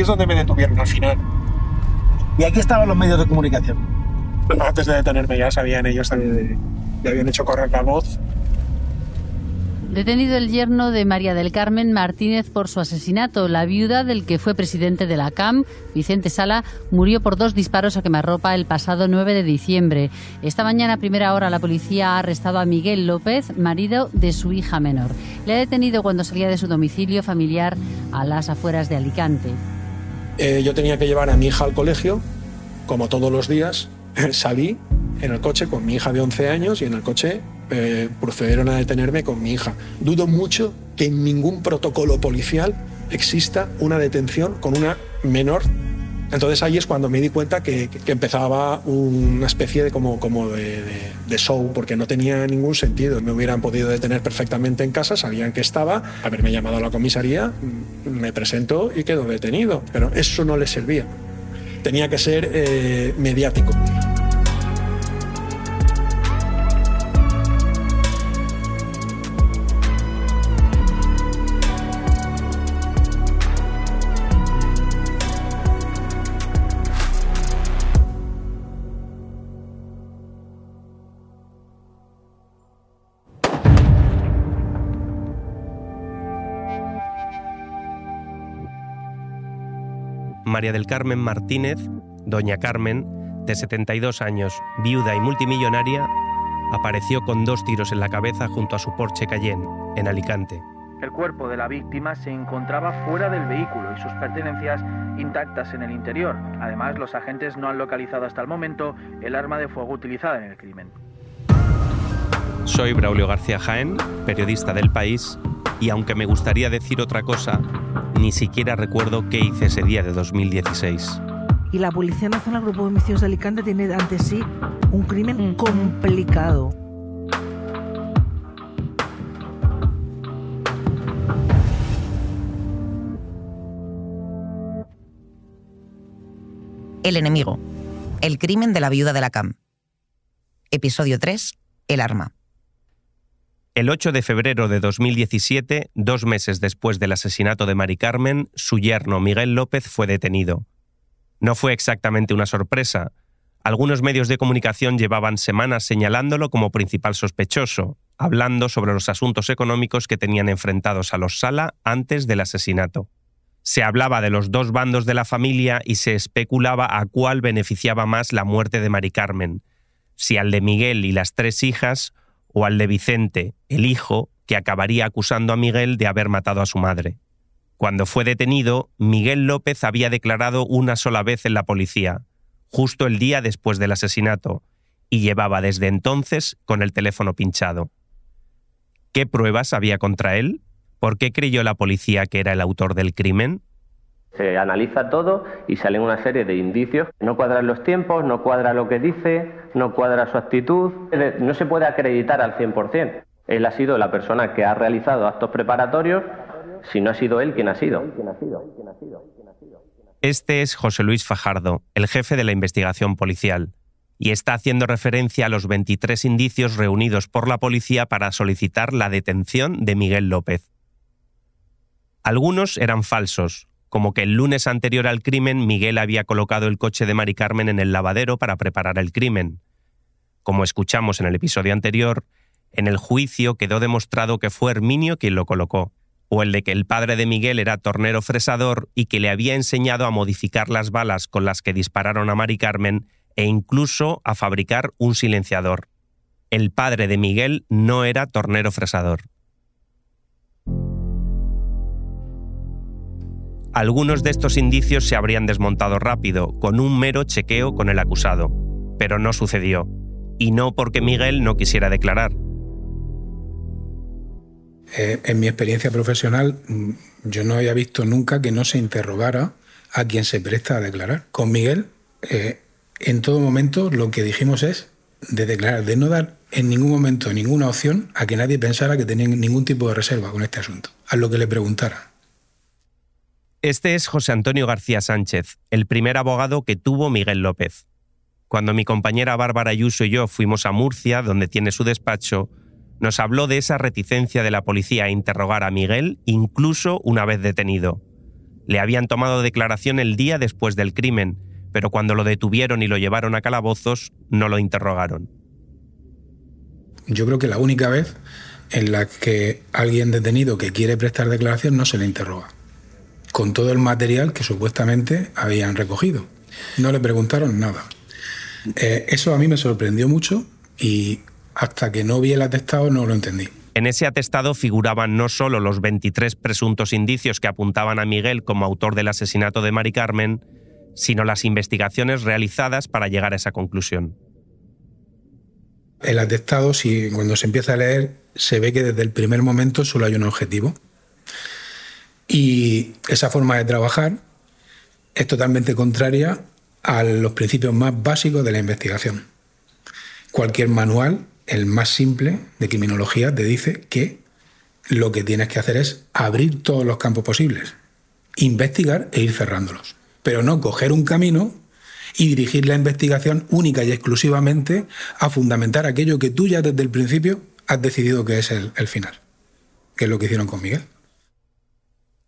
aquí es donde me detuvieron al final. Y aquí estaban los medios de comunicación. Antes de detenerme ya sabían ellos también, ya habían hecho correr la voz Detenido el yerno de María del Carmen Martínez por su asesinato. La viuda del que fue presidente de la CAM, Vicente Sala, murió por dos disparos a quemarropa el pasado 9 de diciembre. Esta mañana a primera hora la policía ha arrestado a Miguel López, marido de su hija menor. Le ha detenido cuando salía de su domicilio familiar a las afueras de Alicante. Eh, yo tenía que llevar a mi hija al colegio, como todos los días. Salí en el coche con mi hija de 11 años y en el coche eh, procedieron a detenerme con mi hija. Dudo mucho que en ningún protocolo policial exista una detención con una menor. Entonces ahí es cuando me di cuenta que, empezaba una especie de, como, como de, show, porque no tenía ningún sentido. Me hubieran podido detener perfectamente en casa, sabían que estaba, haberme llamado a la comisaría, me presento y quedo detenido. Pero eso no les servía. Tenía que ser eh, mediático. María del Carmen Martínez, doña Carmen, de 72 años, viuda y multimillonaria, apareció con dos tiros en la cabeza junto a su Porsche Cayenne, en Alicante. El cuerpo de la víctima se encontraba fuera del vehículo y sus pertenencias intactas en el interior. Además, los agentes no han localizado hasta el momento el arma de fuego utilizada en el crimen. Soy Braulio García Jaén, periodista del país, y aunque me gustaría decir otra cosa, ni siquiera recuerdo qué hice ese día de 2016. Y la Policía Nacional Grupo de Homicidios de Alicante tiene ante sí un crimen complicado. El enemigo. El crimen de la viuda de la CAM. Episodio 3. El arma. El 8 de febrero de 2017, dos meses después del asesinato de Mari Carmen, su yerno Miguel López fue detenido. No fue exactamente una sorpresa. Algunos medios de comunicación llevaban semanas señalándolo como principal sospechoso, hablando sobre los asuntos económicos que tenían enfrentados a los Sala antes del asesinato. Se hablaba de los dos bandos de la familia y se especulaba a cuál beneficiaba más la muerte de Mari Carmen, si al de Miguel y las tres hijas o al de Vicente, el hijo, que acabaría acusando a Miguel de haber matado a su madre. Cuando fue detenido, Miguel López había declarado una sola vez en la policía, justo el día después del asesinato, y llevaba desde entonces con el teléfono pinchado. ¿Qué pruebas había contra él? ¿Por qué creyó la policía que era el autor del crimen? Se analiza todo y salen una serie de indicios. No cuadran los tiempos, no cuadra lo que dice, no cuadra su actitud. No se puede acreditar al 100%. Él ha sido la persona que ha realizado actos preparatorios, si no ha sido él quien ha sido. Este es José Luis Fajardo, el jefe de la investigación policial, y está haciendo referencia a los 23 indicios reunidos por la policía para solicitar la detención de Miguel López. Algunos eran falsos, como que el lunes anterior al crimen Miguel había colocado el coche de Mari Carmen en el lavadero para preparar el crimen. Como escuchamos en el episodio anterior, en el juicio quedó demostrado que fue Herminio quien lo colocó, o el de que el padre de Miguel era tornero fresador y que le había enseñado a modificar las balas con las que dispararon a Mari Carmen e incluso a fabricar un silenciador. El padre de Miguel no era tornero fresador. Algunos de estos indicios se habrían desmontado rápido, con un mero chequeo con el acusado, pero no sucedió, y no porque Miguel no quisiera declarar. Eh, en mi experiencia profesional, mm, yo no había visto nunca que no se interrogara a quien se presta a declarar. Con Miguel, eh, en todo momento lo que dijimos es de declarar, de no dar en ningún momento ninguna opción a que nadie pensara que tenía ningún tipo de reserva con este asunto, a lo que le preguntara. Este es José Antonio García Sánchez, el primer abogado que tuvo Miguel López. Cuando mi compañera Bárbara Ayuso y yo fuimos a Murcia, donde tiene su despacho, nos habló de esa reticencia de la policía a interrogar a Miguel incluso una vez detenido. Le habían tomado declaración el día después del crimen, pero cuando lo detuvieron y lo llevaron a calabozos, no lo interrogaron. Yo creo que la única vez en la que alguien detenido que quiere prestar declaración no se le interroga, con todo el material que supuestamente habían recogido. No le preguntaron nada. Eh, eso a mí me sorprendió mucho y hasta que no vi el atestado no lo entendí. En ese atestado figuraban no solo los 23 presuntos indicios que apuntaban a Miguel como autor del asesinato de Mari Carmen, sino las investigaciones realizadas para llegar a esa conclusión. El atestado, si cuando se empieza a leer, se ve que desde el primer momento solo hay un objetivo. Y esa forma de trabajar es totalmente contraria a los principios más básicos de la investigación. Cualquier manual, el más simple de criminología, te dice que lo que tienes que hacer es abrir todos los campos posibles, investigar e ir cerrándolos, pero no coger un camino y dirigir la investigación única y exclusivamente a fundamentar aquello que tú ya desde el principio has decidido que es el, final, que es lo que hicieron con Miguel.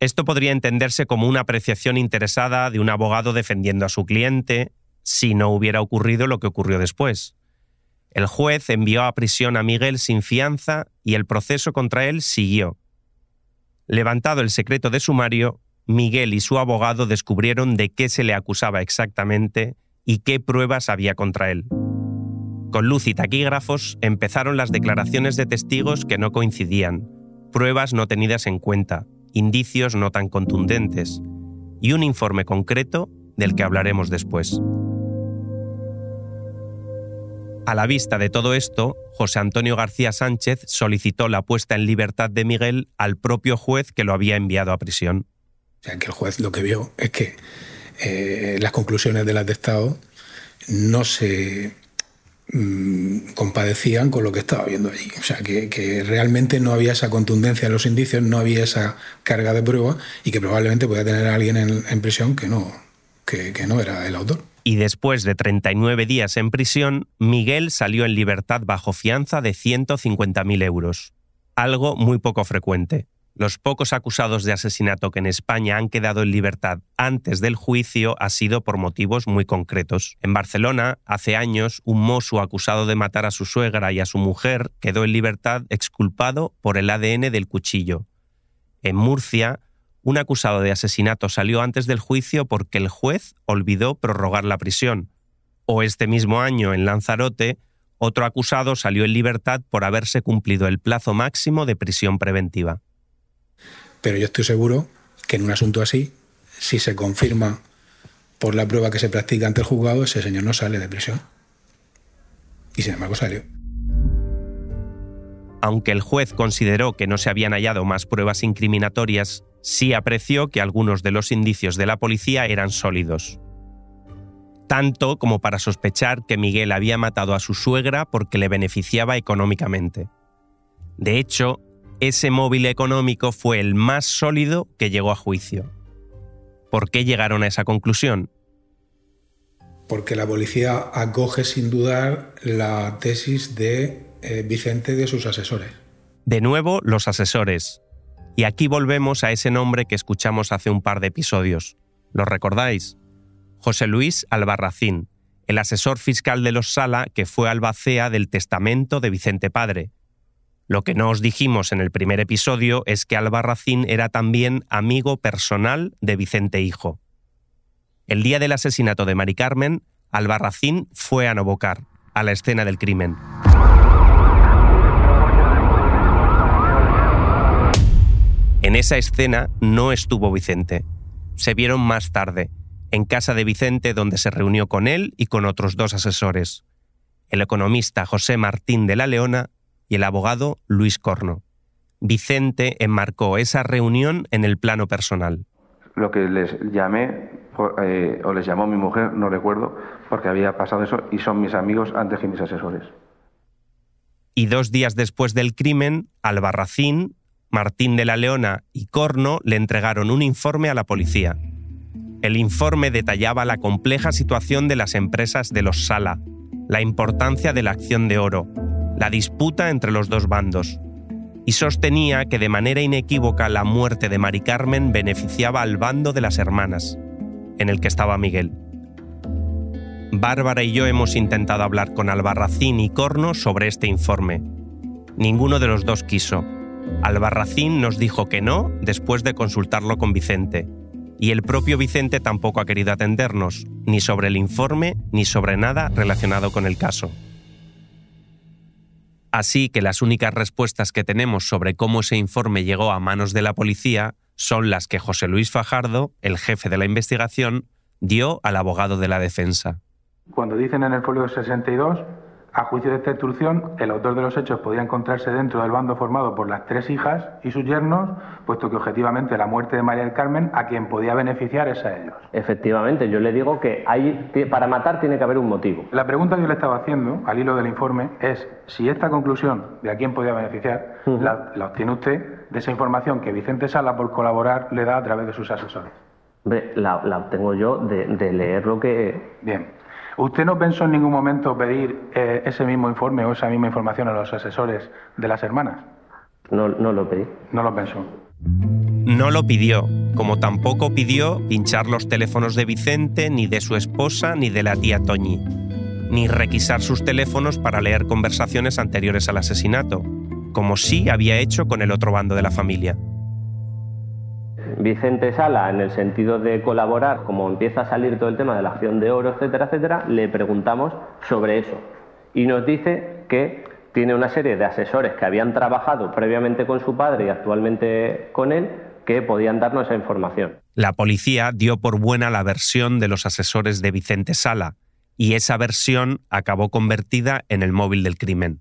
Esto podría entenderse como una apreciación interesada de un abogado defendiendo a su cliente si no hubiera ocurrido lo que ocurrió después. El juez envió a prisión a Miguel sin fianza y el proceso contra él siguió. Levantado el secreto de sumario, Miguel y su abogado descubrieron de qué se le acusaba exactamente y qué pruebas había contra él. Con luz y taquígrafos empezaron las declaraciones de testigos que no coincidían, pruebas no tenidas en cuenta, indicios no tan contundentes y un informe concreto del que hablaremos después. A la vista de todo esto, José Antonio García Sánchez solicitó la puesta en libertad de Miguel al propio juez que lo había enviado a prisión. O sea, que el juez lo que vio es que eh, las conclusiones del atestado no se compadecían con lo que estaba viendo allí. O sea, que, realmente no había esa contundencia en los indicios, no había esa carga de prueba y que probablemente podía tener a alguien en, prisión que no, que, que no era el autor. Y después de 39 días en prisión, Miguel salió en libertad bajo fianza de 150.000 euros. Algo muy poco frecuente. Los pocos acusados de asesinato que en España han quedado en libertad antes del juicio ha sido por motivos muy concretos. En Barcelona, hace años, un mozo acusado de matar a su suegra y a su mujer quedó en libertad exculpado por el ADN del cuchillo. En Murcia, un acusado de asesinato salió antes del juicio porque el juez olvidó prorrogar la prisión. O este mismo año, en Lanzarote, otro acusado salió en libertad por haberse cumplido el plazo máximo de prisión preventiva. Pero yo estoy seguro que en un asunto así, si se confirma por la prueba que se practica ante el juzgado, ese señor no sale de prisión. Y sin embargo salió. Aunque el juez consideró que no se habían hallado más pruebas incriminatorias, sí apreció que algunos de los indicios de la policía eran sólidos. Tanto como para sospechar que Miguel había matado a su suegra porque le beneficiaba económicamente. De hecho, ese móvil económico fue el más sólido que llegó a juicio. ¿Por qué llegaron a esa conclusión? Porque la policía acoge sin dudar la tesis de eh, Vicente de sus asesores. De nuevo, los asesores. Y aquí volvemos a ese nombre que escuchamos hace un par de episodios. ¿Lo recordáis? José Luis Albarracín, el asesor fiscal de los Sala que fue albacea del testamento de Vicente Padre, lo que no os dijimos en el primer episodio es que Albarracín era también amigo personal de Vicente Hijo. El día del asesinato de Mari Carmen, Albarracín fue a Novocar, a la escena del crimen. En esa escena no estuvo Vicente. Se vieron más tarde, en casa de Vicente donde se reunió con él y con otros dos asesores, el economista José Martín de la Leona y el abogado Luis Corno. Vicente enmarcó esa reunión en el plano personal. Lo que les llamé, eh, o les llamó mi mujer, no recuerdo, porque había pasado eso, y son mis amigos antes que mis asesores. Y dos días después del crimen, Albarracín, Martín de la Leona y Corno le entregaron un informe a la policía. El informe detallaba la compleja situación de las empresas de los Sala, la importancia de la acción de oro, la disputa entre los dos bandos. y sostenía que de manera inequívoca la muerte de Mari Carmen beneficiaba al bando de las hermanas, en el que estaba Miguel. Bárbara y yo hemos intentado hablar con Albarracín y Corno sobre este informe. Ninguno de los dos quiso. Albarracín nos dijo que no después de consultarlo con Vicente, y el propio Vicente tampoco ha querido atendernos, ni sobre el informe ni sobre nada relacionado con el caso. Así que las únicas respuestas que tenemos sobre cómo ese informe llegó a manos de la policía son las que José Luis Fajardo, el jefe de la investigación, dio al abogado de la defensa. Cuando dicen en el folio 62 a juicio de esta instrucción, el autor de los hechos podía encontrarse dentro del bando formado por las tres hijas y sus yernos, puesto que objetivamente la muerte de María del Carmen a quien podía beneficiar es a ellos. Efectivamente, yo le digo que hay, para matar tiene que haber un motivo. La pregunta que yo le estaba haciendo, al hilo del informe, es si esta conclusión de a quién podía beneficiar la, obtiene usted de esa información que Vicente Sala, por colaborar, le da a través de sus asesores. la, obtengo yo de, de leer lo que... Bien. ¿Usted no pensó en ningún momento pedir eh, ese mismo informe o esa misma información a los asesores de las hermanas? No, no lo pedí. No lo pensó. No lo pidió, como tampoco pidió pinchar los teléfonos de Vicente, ni de su esposa, ni de la tía Toñi, ni requisar sus teléfonos para leer conversaciones anteriores al asesinato, como sí había hecho con el otro bando de la familia. Vicente Sala, en el sentido de colaborar, como empieza a salir todo el tema de la acción de oro, etcétera, etcétera, le preguntamos sobre eso. Y nos dice que tiene una serie de asesores que habían trabajado previamente con su padre y actualmente con él, que podían darnos esa información. La policía dio por buena la versión de los asesores de Vicente Sala, y esa versión acabó convertida en el móvil del crimen.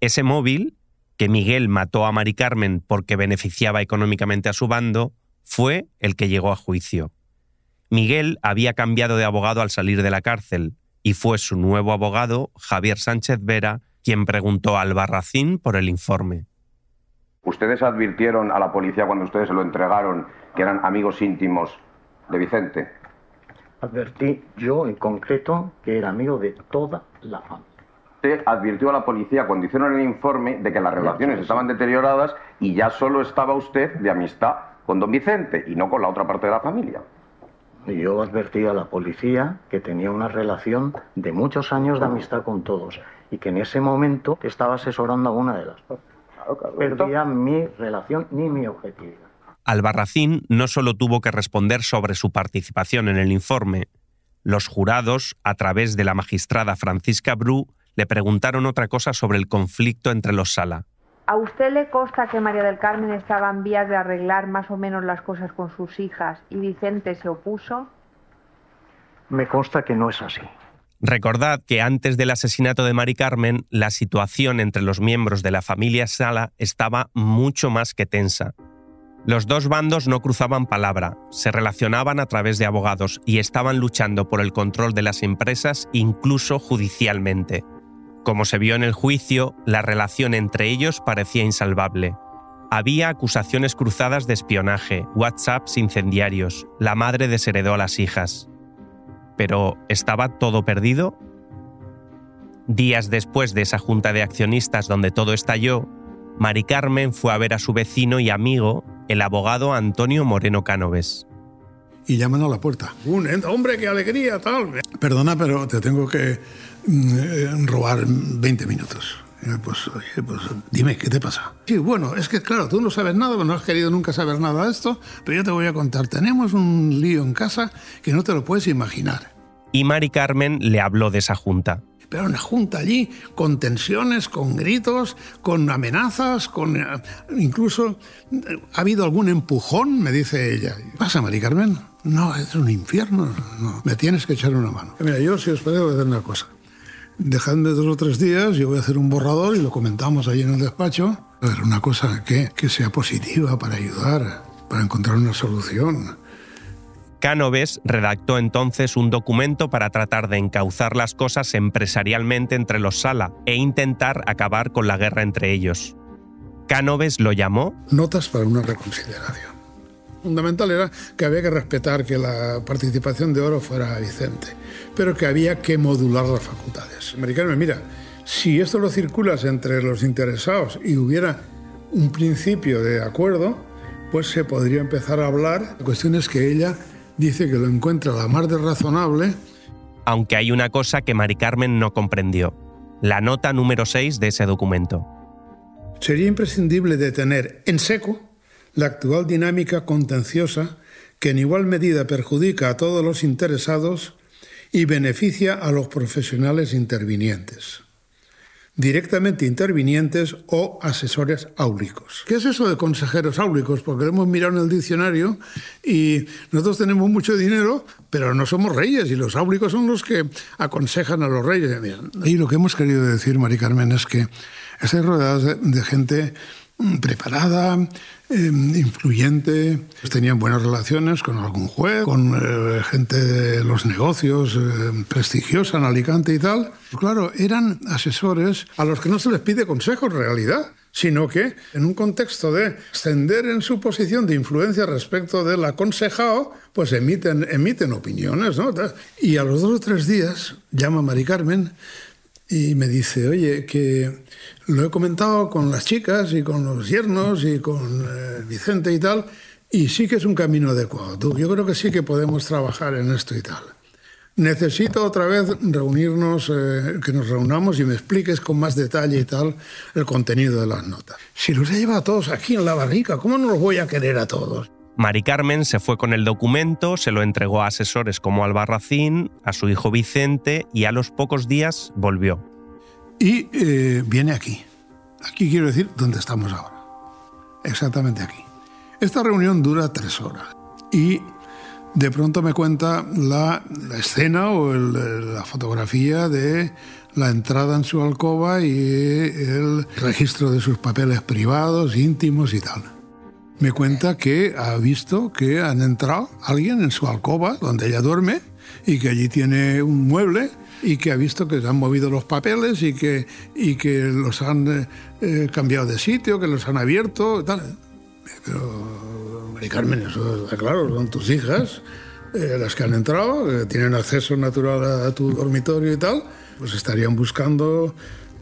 Ese móvil, que Miguel mató a Mari Carmen porque beneficiaba económicamente a su bando, fue el que llegó a juicio. Miguel había cambiado de abogado al salir de la cárcel y fue su nuevo abogado, Javier Sánchez Vera, quien preguntó al Barracín por el informe. ¿Ustedes advirtieron a la policía cuando ustedes se lo entregaron que eran amigos íntimos de Vicente? Advertí yo en concreto que era amigo de toda la familia. Usted advirtió a la policía cuando hicieron el informe de que las relaciones estaban deterioradas y ya solo estaba usted de amistad con don Vicente y no con la otra parte de la familia. Yo advertí a la policía que tenía una relación de muchos años de amistad con todos y que en ese momento estaba asesorando a una de las partes. Perdía mi relación ni mi objetividad. Albarracín no solo tuvo que responder sobre su participación en el informe, los jurados, a través de la magistrada Francisca Bru, le preguntaron otra cosa sobre el conflicto entre los Sala. ¿A usted le consta que María del Carmen estaba en vías de arreglar más o menos las cosas con sus hijas y Vicente se opuso? Me consta que no es así. Recordad que antes del asesinato de Mari Carmen, la situación entre los miembros de la familia Sala estaba mucho más que tensa. Los dos bandos no cruzaban palabra, se relacionaban a través de abogados y estaban luchando por el control de las empresas incluso judicialmente. Como se vio en el juicio, la relación entre ellos parecía insalvable. Había acusaciones cruzadas de espionaje, WhatsApps incendiarios, la madre desheredó a las hijas. Pero ¿estaba todo perdido? Días después de esa junta de accionistas donde todo estalló, Mari Carmen fue a ver a su vecino y amigo, el abogado Antonio Moreno Cánoves. Y llaman a la puerta. Un hombre, qué alegría, tal. Perdona, pero te tengo que Mm, robar 20 minutos. Pues, oye, pues dime, ¿qué te pasa? Sí, bueno, es que claro, tú no sabes nada, no has querido nunca saber nada de esto, pero yo te voy a contar. Tenemos un lío en casa que no te lo puedes imaginar. Y Mari Carmen le habló de esa junta. Pero una junta allí con tensiones, con gritos, con amenazas, con eh, incluso ha habido algún empujón, me dice ella. ¿Qué pasa, Mari Carmen? No, es un infierno. No, me tienes que echar una mano. Mira, yo si os puedo decir una cosa dejadme dos o tres días, yo voy a hacer un borrador y lo comentamos ahí en el despacho. ver, una cosa que, que sea positiva para ayudar, para encontrar una solución. Cánoves redactó entonces un documento para tratar de encauzar las cosas empresarialmente entre los Sala e intentar acabar con la guerra entre ellos. Cánoves lo llamó Notas para una reconciliación fundamental era que había que respetar que la participación de oro fuera a Vicente, pero que había que modular las facultades. Americano, mira, si esto lo circulas entre los interesados y hubiera un principio de acuerdo, pues se podría empezar a hablar. La cuestión es que ella dice que lo encuentra la más de razonable. Aunque hay una cosa que Mari Carmen no comprendió, la nota número 6 de ese documento. Sería imprescindible detener en seco la actual dinámica contenciosa que en igual medida perjudica a todos los interesados y beneficia a los profesionales intervinientes directamente intervinientes o asesores áulicos. ¿Qué es eso de consejeros áulicos? Porque hemos mirado en el diccionario y nosotros tenemos mucho dinero, pero no somos reyes y los áulicos son los que aconsejan a los reyes. Y lo que hemos querido decir, Mari Carmen, es que estáis rodeados de gente Mm, preparada, em, influyente, tenían buenas relaciones con algún juez, con eh, gente de los negocios em, prestigiosa en Alicante y tal. Claro, eran asesores a los que no se les pide consejo en realidad sino que en un contexto de extender en su posición de influencia respecto del aconsejado, pues emiten, emiten opiniones. ¿no? Y a los dos o tres días llama Mari Carmen y me dice, oye, que lo he comentado con las chicas y con los yernos y con eh, Vicente y tal, y sí que es un camino adecuado. yo creo que sí que podemos trabajar en esto y tal. Necesito otra vez reunirnos, eh, que nos reunamos y me expliques con más detalle y tal el contenido de las notas. Si los he llevado a todos aquí en la barrica, ¿cómo no los voy a querer a todos? Mari Carmen se fue con el documento, se lo entregó a asesores como Albarracín, a su hijo Vicente y a los pocos días volvió. Y eh, viene aquí. Aquí quiero decir dónde estamos ahora. Exactamente aquí. Esta reunión dura tres horas y de pronto me cuenta la, escena o la fotografía de la entrada en su alcoba y el registro de sus papeles privados, íntimos y tal me cuenta que ha visto que han entrado alguien en su alcoba donde ella duerme y que allí tiene un mueble y que ha visto que se han movido los papeles y que, y que los han eh, eh, cambiado de sitio, que los han abierto y tal. Pero, Mari Carmen, eso está claro, son tus hijas eh, las que han entrado, que tienen acceso natural a tu dormitorio y tal, pues estarían buscando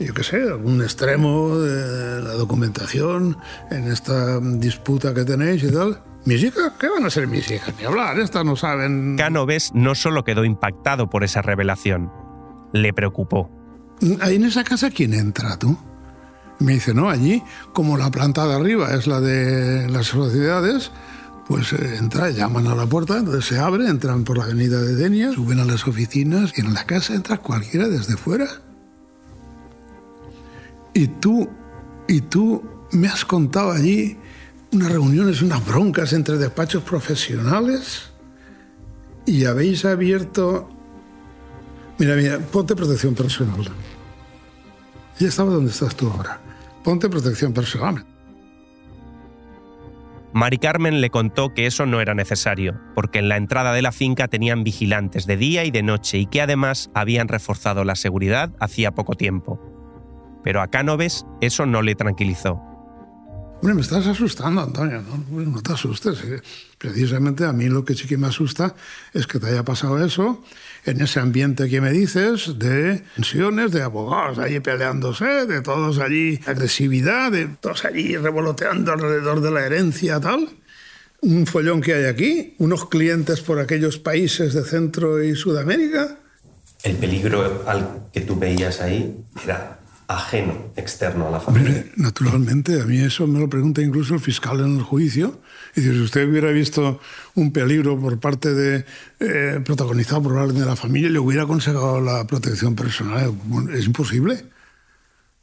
yo qué sé, algún extremo de la documentación en esta disputa que tenéis y tal. ¿Mis hijas? ¿Qué van a ser mis hijas? Ni hablar, estas no saben. Cánoves no solo quedó impactado por esa revelación, le preocupó. ¿Ahí en esa casa quién entra tú? Me dice, no, allí, como la planta de arriba es la de las sociedades, pues eh, entra, llaman a la puerta, entonces se abre, entran por la avenida de Denia, suben a las oficinas y en la casa entra cualquiera desde fuera. Y tú, y tú me has contado allí unas reuniones, unas broncas entre despachos profesionales y habéis abierto... Mira, mira, ponte protección personal. Ya estaba donde estás tú ahora. Ponte protección personal. Mari Carmen le contó que eso no era necesario, porque en la entrada de la finca tenían vigilantes de día y de noche y que además habían reforzado la seguridad hacía poco tiempo. Pero a Cánoves eso no le tranquilizó. Hombre, me estás asustando, Antonio. No, te asustes. Precisamente a mí lo que sí que me asusta es que te haya pasado eso en ese ambiente que me dices de tensiones, de abogados allí peleándose, de todos allí agresividad, de todos allí revoloteando alrededor de la herencia, tal. Un follón que hay aquí, unos clientes por aquellos países de Centro y Sudamérica. El peligro al que tú veías ahí era ajeno, externo a la familia. naturalmente, a mí eso me lo pregunta incluso el fiscal en el juicio. Y dice, si usted hubiera visto un peligro por parte de, eh, protagonizado por alguien de la familia, le hubiera aconsejado la protección personal. Es imposible.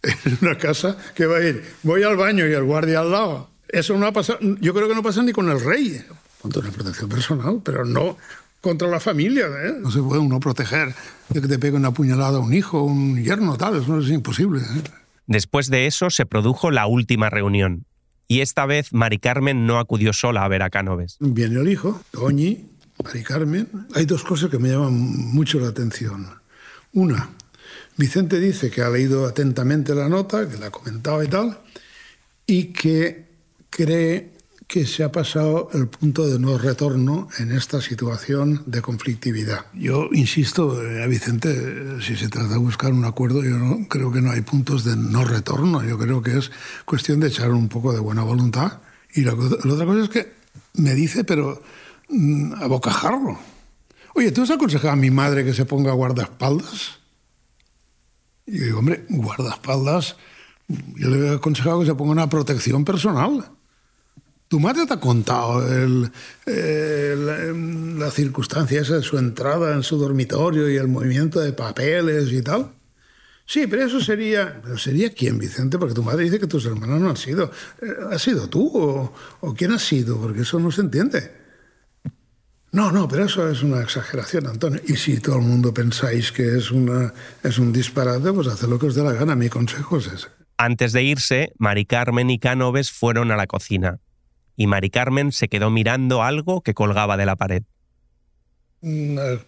En una casa que va a ir, voy al baño y el guardia al lado. Eso no ha pasado, yo creo que no pasa ni con el rey. Contra una protección personal, pero no contra la familia. ¿eh? No se puede uno proteger de que te pegue una puñalada a un hijo, un yerno, tal, eso es imposible. ¿eh? Después de eso se produjo la última reunión. Y esta vez Mari Carmen no acudió sola a ver a Cánoves. Viene el hijo, Toñi, Mari Carmen. Hay dos cosas que me llaman mucho la atención. Una, Vicente dice que ha leído atentamente la nota, que la ha comentado y tal, y que cree que se ha pasado el punto de no retorno en esta situación de conflictividad. Yo insisto, eh, Vicente, si se trata de buscar un acuerdo, yo no, creo que no hay puntos de no retorno. Yo creo que es cuestión de echar un poco de buena voluntad. Y la, la otra cosa es que me dice, pero mm, a bocajarro. Oye, ¿tú has aconsejado a mi madre que se ponga guardaespaldas? Y yo digo, hombre, guardaespaldas, yo le he aconsejado que se ponga una protección personal. Tu madre te ha contado el, el, la, circunstancia esa de su entrada en su dormitorio y el movimiento de papeles y tal. Sí, pero eso sería. ¿Pero sería quién, Vicente? Porque tu madre dice que tus hermanos no han sido. Eh, ¿Has sido tú o, o quién has sido? Porque eso no se entiende. No, no, pero eso es una exageración, Antonio. Y si todo el mundo pensáis que es, una, es un disparate, pues haced lo que os dé la gana. Mi consejo es ese. Antes de irse, Mari Carmen y Cánoves fueron a la cocina y Mari Carmen se quedó mirando algo que colgaba de la pared.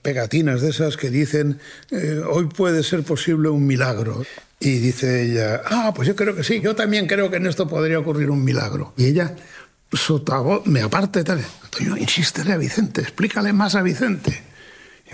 Pegatinas de esas que dicen, eh, hoy puede ser posible un milagro. Y dice ella, ah, pues yo creo que sí, yo también creo que en esto podría ocurrir un milagro. Y ella, sotago, me aparte, tal. Antonio, insístele a Vicente, explícale más a Vicente.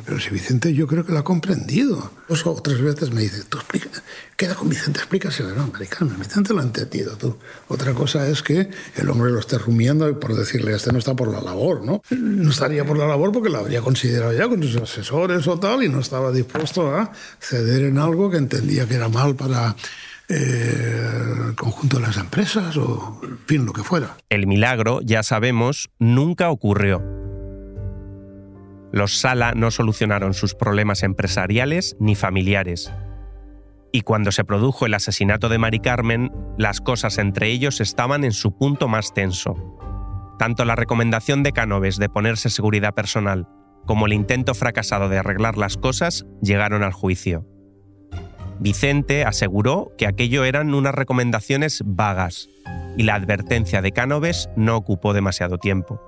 Pero si Vicente yo creo que lo ha comprendido. Dos o tres veces me dice, tú explica, queda con Vicente, explícaselo. No, americano, Vicente lo ha entendido tú. Otra cosa es que el hombre lo esté rumiando por decirle, este no está por la labor, ¿no? No estaría por la labor porque lo habría considerado ya con sus asesores o tal y no estaba dispuesto a ceder en algo que entendía que era mal para eh, el conjunto de las empresas o, en fin, lo que fuera. El milagro, ya sabemos, nunca ocurrió. Los Sala no solucionaron sus problemas empresariales ni familiares. Y cuando se produjo el asesinato de Mari Carmen, las cosas entre ellos estaban en su punto más tenso. Tanto la recomendación de Canoves de ponerse seguridad personal como el intento fracasado de arreglar las cosas llegaron al juicio. Vicente aseguró que aquello eran unas recomendaciones vagas y la advertencia de Canoves no ocupó demasiado tiempo.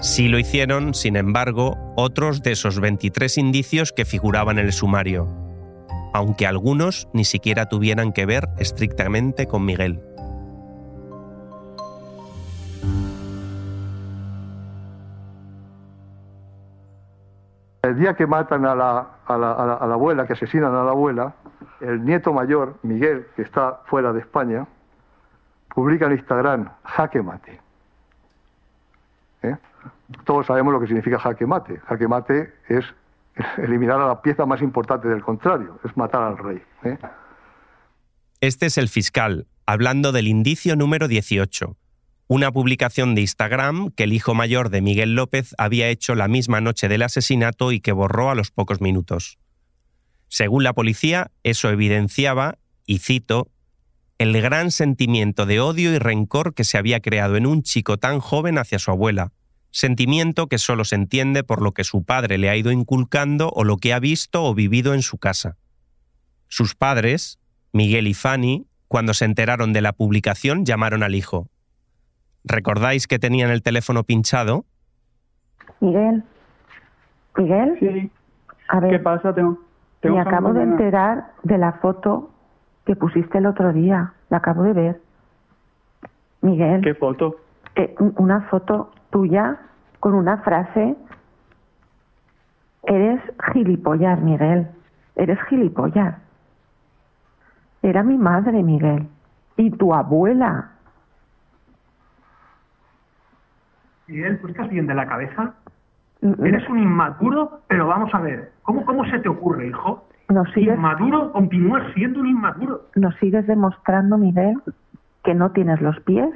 Sí lo hicieron, sin embargo, otros de esos 23 indicios que figuraban en el sumario, aunque algunos ni siquiera tuvieran que ver estrictamente con Miguel. El día que matan a la, abuela, que asesinan a la abuela, el nieto mayor, Miguel, que está fuera de España, publica en Instagram, jaque mate. ¿Eh? Todos sabemos lo que significa jaque mate. Jaque mate es eliminar a la pieza más importante del contrario, es matar al rey. ¿eh? Este es el fiscal, hablando del indicio número 18, una publicación de Instagram que el hijo mayor de Miguel López había hecho la misma noche del asesinato y que borró a los pocos minutos. Según la policía, eso evidenciaba, y cito, el gran sentimiento de odio y rencor que se había creado en un chico tan joven hacia su abuela, sentimiento que solo se entiende por lo que su padre le ha ido inculcando o lo que ha visto o vivido en su casa. Sus padres, Miguel y Fanny, cuando se enteraron de la publicación, llamaron al hijo. ¿Recordáis que tenían el teléfono pinchado? Miguel. Miguel. Sí. A ver, ¿Qué pasa? Tengo, tengo me acabo de enterar de la foto que pusiste el otro día. La acabo de ver. Miguel. ¿Qué foto? Eh, una foto tuya con una frase. Eres gilipollas, Miguel. Eres gilipollas. Era mi madre, Miguel. Y tu abuela. Miguel, ¿tú estás bien de la cabeza? Eres un inmaduro, pero vamos a ver, ¿cómo, cómo se te ocurre, hijo? No sigues, Inmaduro, continúas siendo un inmaduro. nos sigues demostrando, Miguel, que no tienes los pies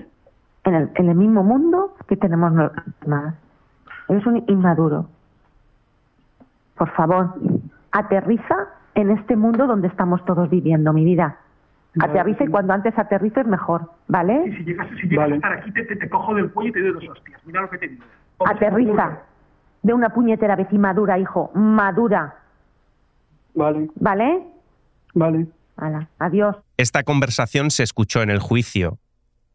en el, en el mismo mundo que tenemos los demás. Eres un inmaduro. Por favor, aterriza en este mundo donde estamos todos viviendo, mi vida. Aterriza y cuando antes aterrices mejor, ¿vale? Si llegas, si llegas a estar aquí, te, te, te cojo del cuello y te doy dos hostias. Mira lo que te digo. Aterriza de una puñetera vez y madura, hijo, madura. Vale, ¿Vale? vale. Adiós. Esta conversación se escuchó en el juicio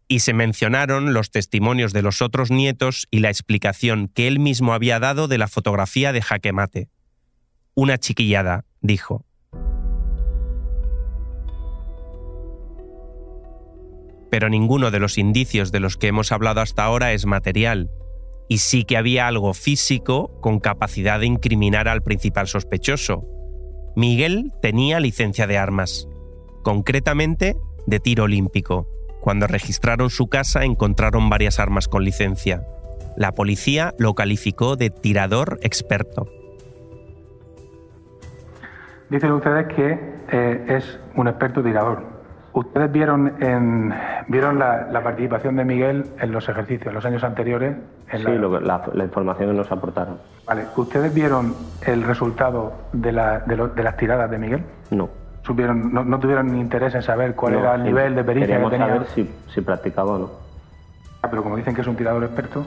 y se mencionaron los testimonios de los otros nietos y la explicación que él mismo había dado de la fotografía de Jaque Mate. Una chiquillada, dijo. Pero ninguno de los indicios de los que hemos hablado hasta ahora es material, y sí que había algo físico con capacidad de incriminar al principal sospechoso. Miguel tenía licencia de armas, concretamente de tiro olímpico. Cuando registraron su casa encontraron varias armas con licencia. La policía lo calificó de tirador experto. Dicen ustedes que eh, es un experto tirador. ¿Ustedes vieron, en, vieron la, participación de Miguel en los ejercicios, en los años anteriores? sí, la... la, información que nos aportaron. Vale. ¿Ustedes vieron el resultado de, de, las tiradas de Miguel? No. ¿Supieron, no, tuvieron interés en saber cuál era el nivel de pericia que tenía? saber si, si practicaba o no. Ah, pero como dicen que es un tirador experto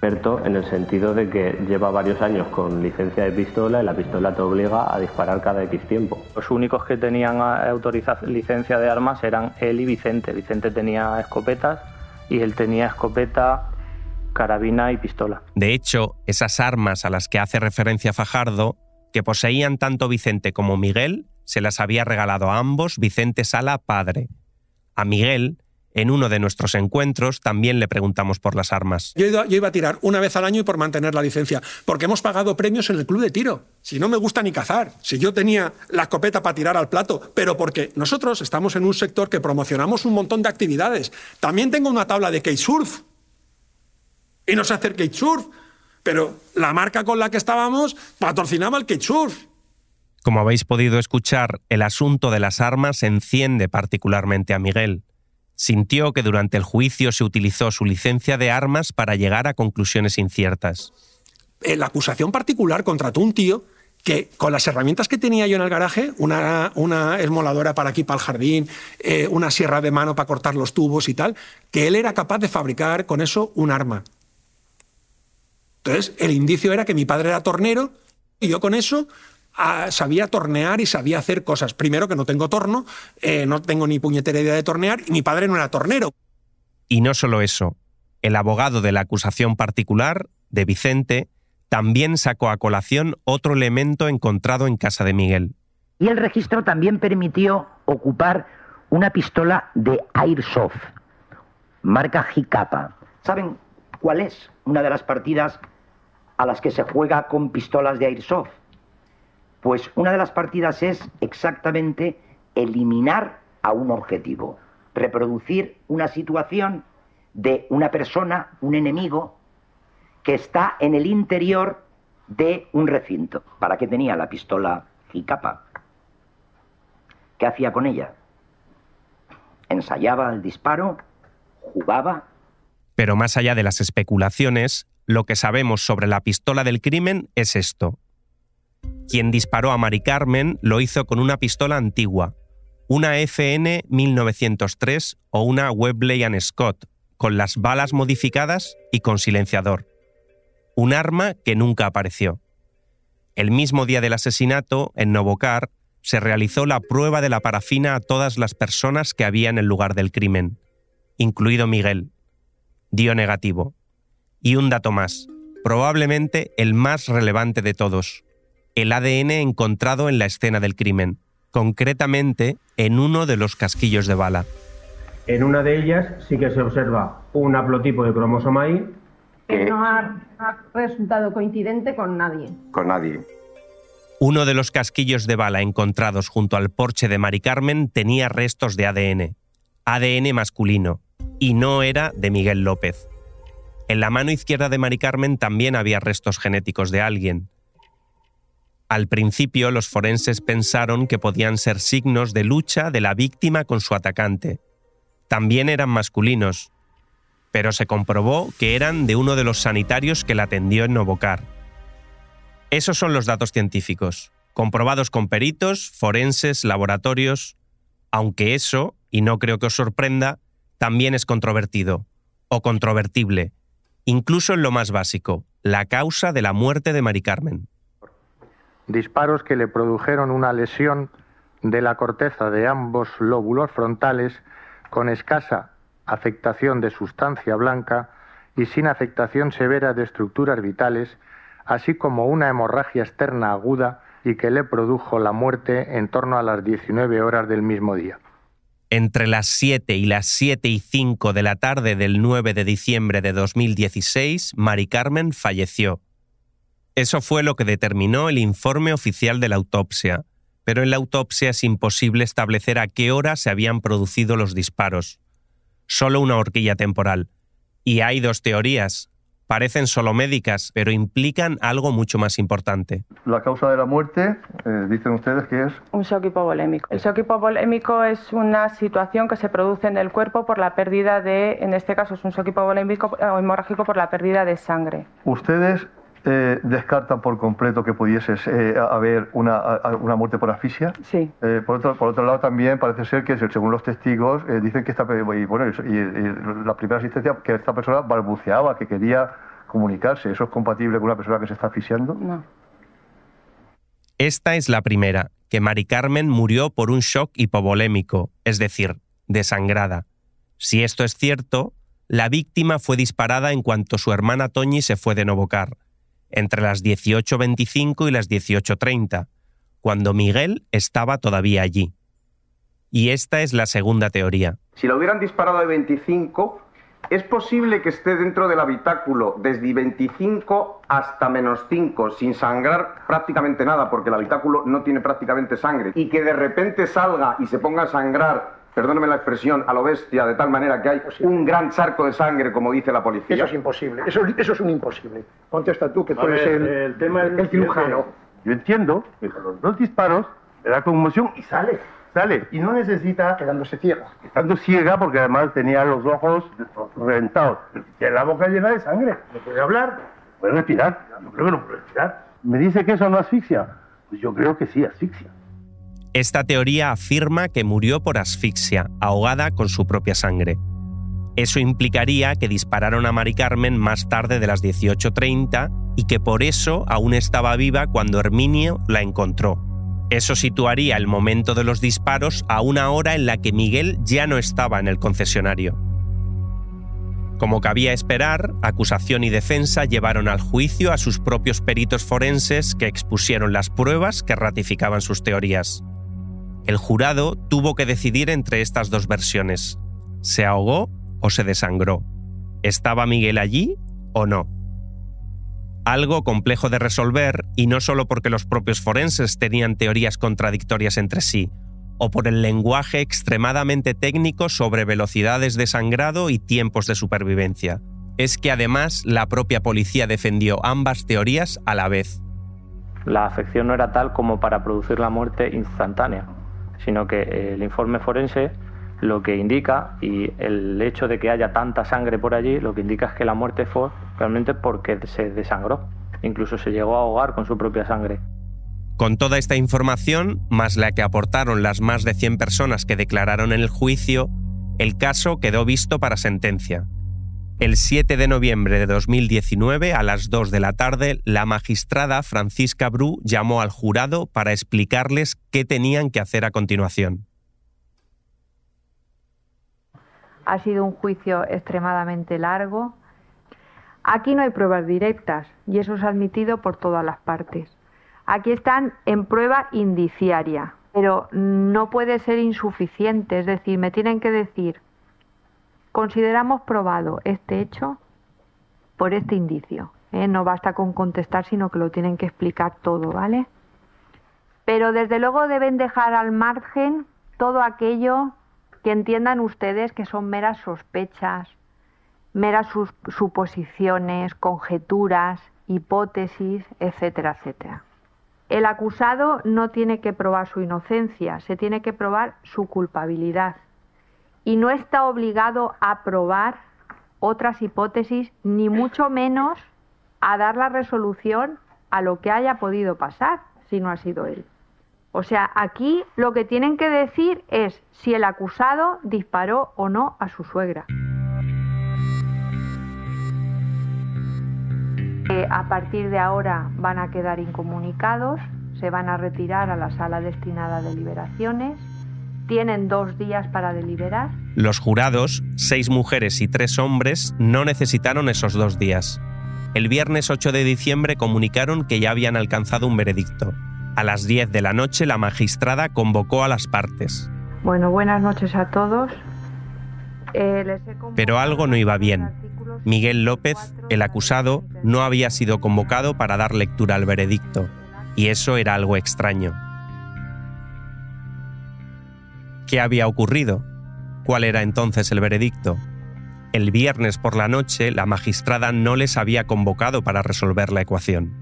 experto en el sentido de que lleva varios años con licencia de pistola y la pistola te obliga a disparar cada X tiempo. Los únicos que tenían autorización, licencia de armas eran él y Vicente. Vicente tenía escopetas y él tenía escopeta, carabina y pistola. De hecho, esas armas a las que hace referencia Fajardo, que poseían tanto Vicente como Miguel, se las había regalado a ambos Vicente Sala padre. A Miguel en uno de nuestros encuentros también le preguntamos por las armas. Yo iba, a tirar una vez al año y por mantener la licencia, porque hemos pagado premios en el club de tiro. Si no me gusta ni cazar, si yo tenía la escopeta para tirar al plato, pero porque nosotros estamos en un sector que promocionamos un montón de actividades. También tengo una tabla de kitesurf. Y no sé hacer kitesurf, pero la marca con la que estábamos patrocinaba el kitesurf. Como habéis podido escuchar, el asunto de las armas enciende particularmente a Miguel sintió que durante el juicio se utilizó su licencia de armas para llegar a conclusiones inciertas. Eh, la acusación particular contrató un tío que con las herramientas que tenía yo en el garaje, una, una esmoladora para aquí, para el jardín, eh, una sierra de mano para cortar los tubos y tal, que él era capaz de fabricar con eso un arma. Entonces, el indicio era que mi padre era tornero y yo con eso sabía tornear y sabía hacer cosas. Primero que no tengo torno, eh, no tengo ni puñetera idea de tornear y mi padre no era tornero. Y no solo eso, el abogado de la acusación particular, de Vicente, también sacó a colación otro elemento encontrado en casa de Miguel. Y el registro también permitió ocupar una pistola de Airsoft, marca Jicapa. ¿Saben cuál es una de las partidas a las que se juega con pistolas de Airsoft? Pues una de las partidas es exactamente eliminar a un objetivo, reproducir una situación de una persona, un enemigo, que está en el interior de un recinto. ¿Para qué tenía la pistola y capa? ¿Qué hacía con ella? Ensayaba el disparo, jugaba. Pero más allá de las especulaciones, lo que sabemos sobre la pistola del crimen es esto. Quien disparó a Mari Carmen lo hizo con una pistola antigua, una FN 1903 o una Webley Scott, con las balas modificadas y con silenciador. Un arma que nunca apareció. El mismo día del asesinato, en Novocar, se realizó la prueba de la parafina a todas las personas que había en el lugar del crimen, incluido Miguel. Dio negativo. Y un dato más, probablemente el más relevante de todos el ADN encontrado en la escena del crimen, concretamente en uno de los casquillos de bala. En una de ellas sí que se observa un haplotipo de cromosoma Y. Que no ha, resultado coincidente con nadie. Con nadie. Uno de los casquillos de bala encontrados junto al porche de Mari Carmen tenía restos de ADN, ADN masculino, y no era de Miguel López. En la mano izquierda de Mari Carmen también había restos genéticos de alguien, al principio los forenses pensaron que podían ser signos de lucha de la víctima con su atacante. También eran masculinos, pero se comprobó que eran de uno de los sanitarios que la atendió en Novocar. Esos son los datos científicos, comprobados con peritos, forenses, laboratorios, aunque eso, y no creo que os sorprenda, también es controvertido, o controvertible, incluso en lo más básico, la causa de la muerte de Mari Carmen disparos que le produjeron una lesión de la corteza de ambos lóbulos frontales con escasa afectación de sustancia blanca y sin afectación severa de estructuras vitales, así como una hemorragia externa aguda y que le produjo la muerte en torno a las 19 horas del mismo día. Entre las 7 y las 7 y 5 de la tarde del 9 de diciembre de 2016, Mari Carmen falleció. Eso fue lo que determinó el informe oficial de la autopsia, pero en la autopsia es imposible establecer a qué hora se habían producido los disparos. Solo una horquilla temporal. Y hay dos teorías, parecen solo médicas, pero implican algo mucho más importante. La causa de la muerte, eh, dicen ustedes que es Un shock hipovolémico. El shock hipovolémico es una situación que se produce en el cuerpo por la pérdida de, en este caso es un shock hipovolémico o hemorrágico por la pérdida de sangre. ustedes eh, descartan por completo que pudiese eh, haber una, a- una muerte por asfixia. Sí. Eh, por, otro, por otro lado, también parece ser que, según los testigos, eh, dicen que esta, y, bueno, y, y la primera asistencia, que esta persona balbuceaba, que quería comunicarse. ¿Eso es compatible con una persona que se está asfixiando? No. Esta es la primera, que Mari Carmen murió por un shock hipovolémico, es decir, desangrada. Si esto es cierto, la víctima fue disparada en cuanto su hermana Toñi se fue de Novocar, entre las 18.25 y las 18.30, cuando Miguel estaba todavía allí. Y esta es la segunda teoría. Si la hubieran disparado de 25, es posible que esté dentro del habitáculo desde 25 hasta menos 5, sin sangrar prácticamente nada, porque el habitáculo no tiene prácticamente sangre, y que de repente salga y se ponga a sangrar, perdóneme la expresión, a lo bestia, de tal manera que hay un gran charco de sangre, como dice la policía. Eso es imposible, eso, eso es un imposible. Contesta tú, que tú eres el, el tema el cirujano. Yo entiendo que con los dos disparos le da conmoción y sale, sale. Y no necesita... Quedándose ciega. Estando ciega porque además tenía los ojos reventados. Tiene la boca llena de sangre. No puede hablar, puede respirar. Yo creo que no puede respirar. Me dice que eso no asfixia. Pues yo creo que sí, asfixia. Esta teoría afirma que murió por asfixia, ahogada con su propia sangre. Eso implicaría que dispararon a Mari Carmen más tarde de las 18.30 y que por eso aún estaba viva cuando Herminio la encontró. Eso situaría el momento de los disparos a una hora en la que Miguel ya no estaba en el concesionario. Como cabía esperar, acusación y defensa llevaron al juicio a sus propios peritos forenses que expusieron las pruebas que ratificaban sus teorías. El jurado tuvo que decidir entre estas dos versiones. ¿Se ahogó o se desangró? ¿Estaba Miguel allí o no? Algo complejo de resolver y no solo porque los propios forenses tenían teorías contradictorias entre sí, o por el lenguaje extremadamente técnico sobre velocidades de sangrado y tiempos de supervivencia. Es que además la propia policía defendió ambas teorías a la vez. La afección no era tal como para producir la muerte instantánea, sino que el informe forense lo que indica, y el hecho de que haya tanta sangre por allí, lo que indica es que la muerte fue realmente porque se desangró. Incluso se llegó a ahogar con su propia sangre. Con toda esta información, más la que aportaron las más de 100 personas que declararon en el juicio, el caso quedó visto para sentencia. El 7 de noviembre de 2019, a las 2 de la tarde, la magistrada Francisca Bru llamó al jurado para explicarles qué tenían que hacer a continuación. Ha sido un juicio extremadamente largo. Aquí no hay pruebas directas y eso es admitido por todas las partes. Aquí están en prueba indiciaria, pero no puede ser insuficiente, es decir, me tienen que decir, consideramos probado este hecho por este indicio. ¿eh? No basta con contestar, sino que lo tienen que explicar todo, ¿vale? Pero desde luego deben dejar al margen todo aquello que entiendan ustedes que son meras sospechas, meras suposiciones, conjeturas, hipótesis, etcétera, etcétera. El acusado no tiene que probar su inocencia, se tiene que probar su culpabilidad. Y no está obligado a probar otras hipótesis, ni mucho menos a dar la resolución a lo que haya podido pasar, si no ha sido él. O sea, aquí lo que tienen que decir es si el acusado disparó o no a su suegra. A partir de ahora van a quedar incomunicados, se van a retirar a la sala destinada a deliberaciones, tienen dos días para deliberar. Los jurados, seis mujeres y tres hombres, no necesitaron esos dos días. El viernes 8 de diciembre comunicaron que ya habían alcanzado un veredicto. A las 10 de la noche la magistrada convocó a las partes. Bueno, buenas noches a todos. Eh, Pero algo no iba bien. Miguel López, el acusado, no había sido convocado para dar lectura al veredicto, y eso era algo extraño. ¿Qué había ocurrido? ¿Cuál era entonces el veredicto? El viernes por la noche la magistrada no les había convocado para resolver la ecuación.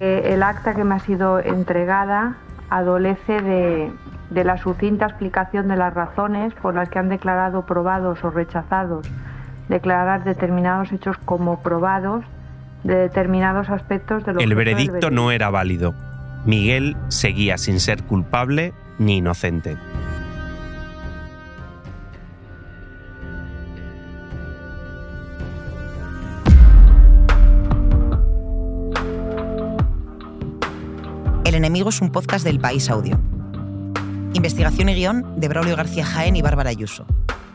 Eh, el acta que me ha sido entregada adolece de, de la sucinta explicación de las razones por las que han declarado probados o rechazados declarar determinados hechos como probados de determinados aspectos de lo El veredicto no era válido. Miguel seguía sin ser culpable ni inocente. El enemigo es un podcast del País Audio. Investigación y guion de Braulio García Jaén y Bárbara Ayuso.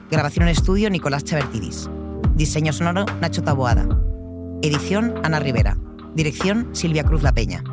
Grabación en estudio Nicolás Chavertidis. Diseño sonoro Nacho Taboada. Edición Ana Rivera. Dirección Silvia Cruz La Peña.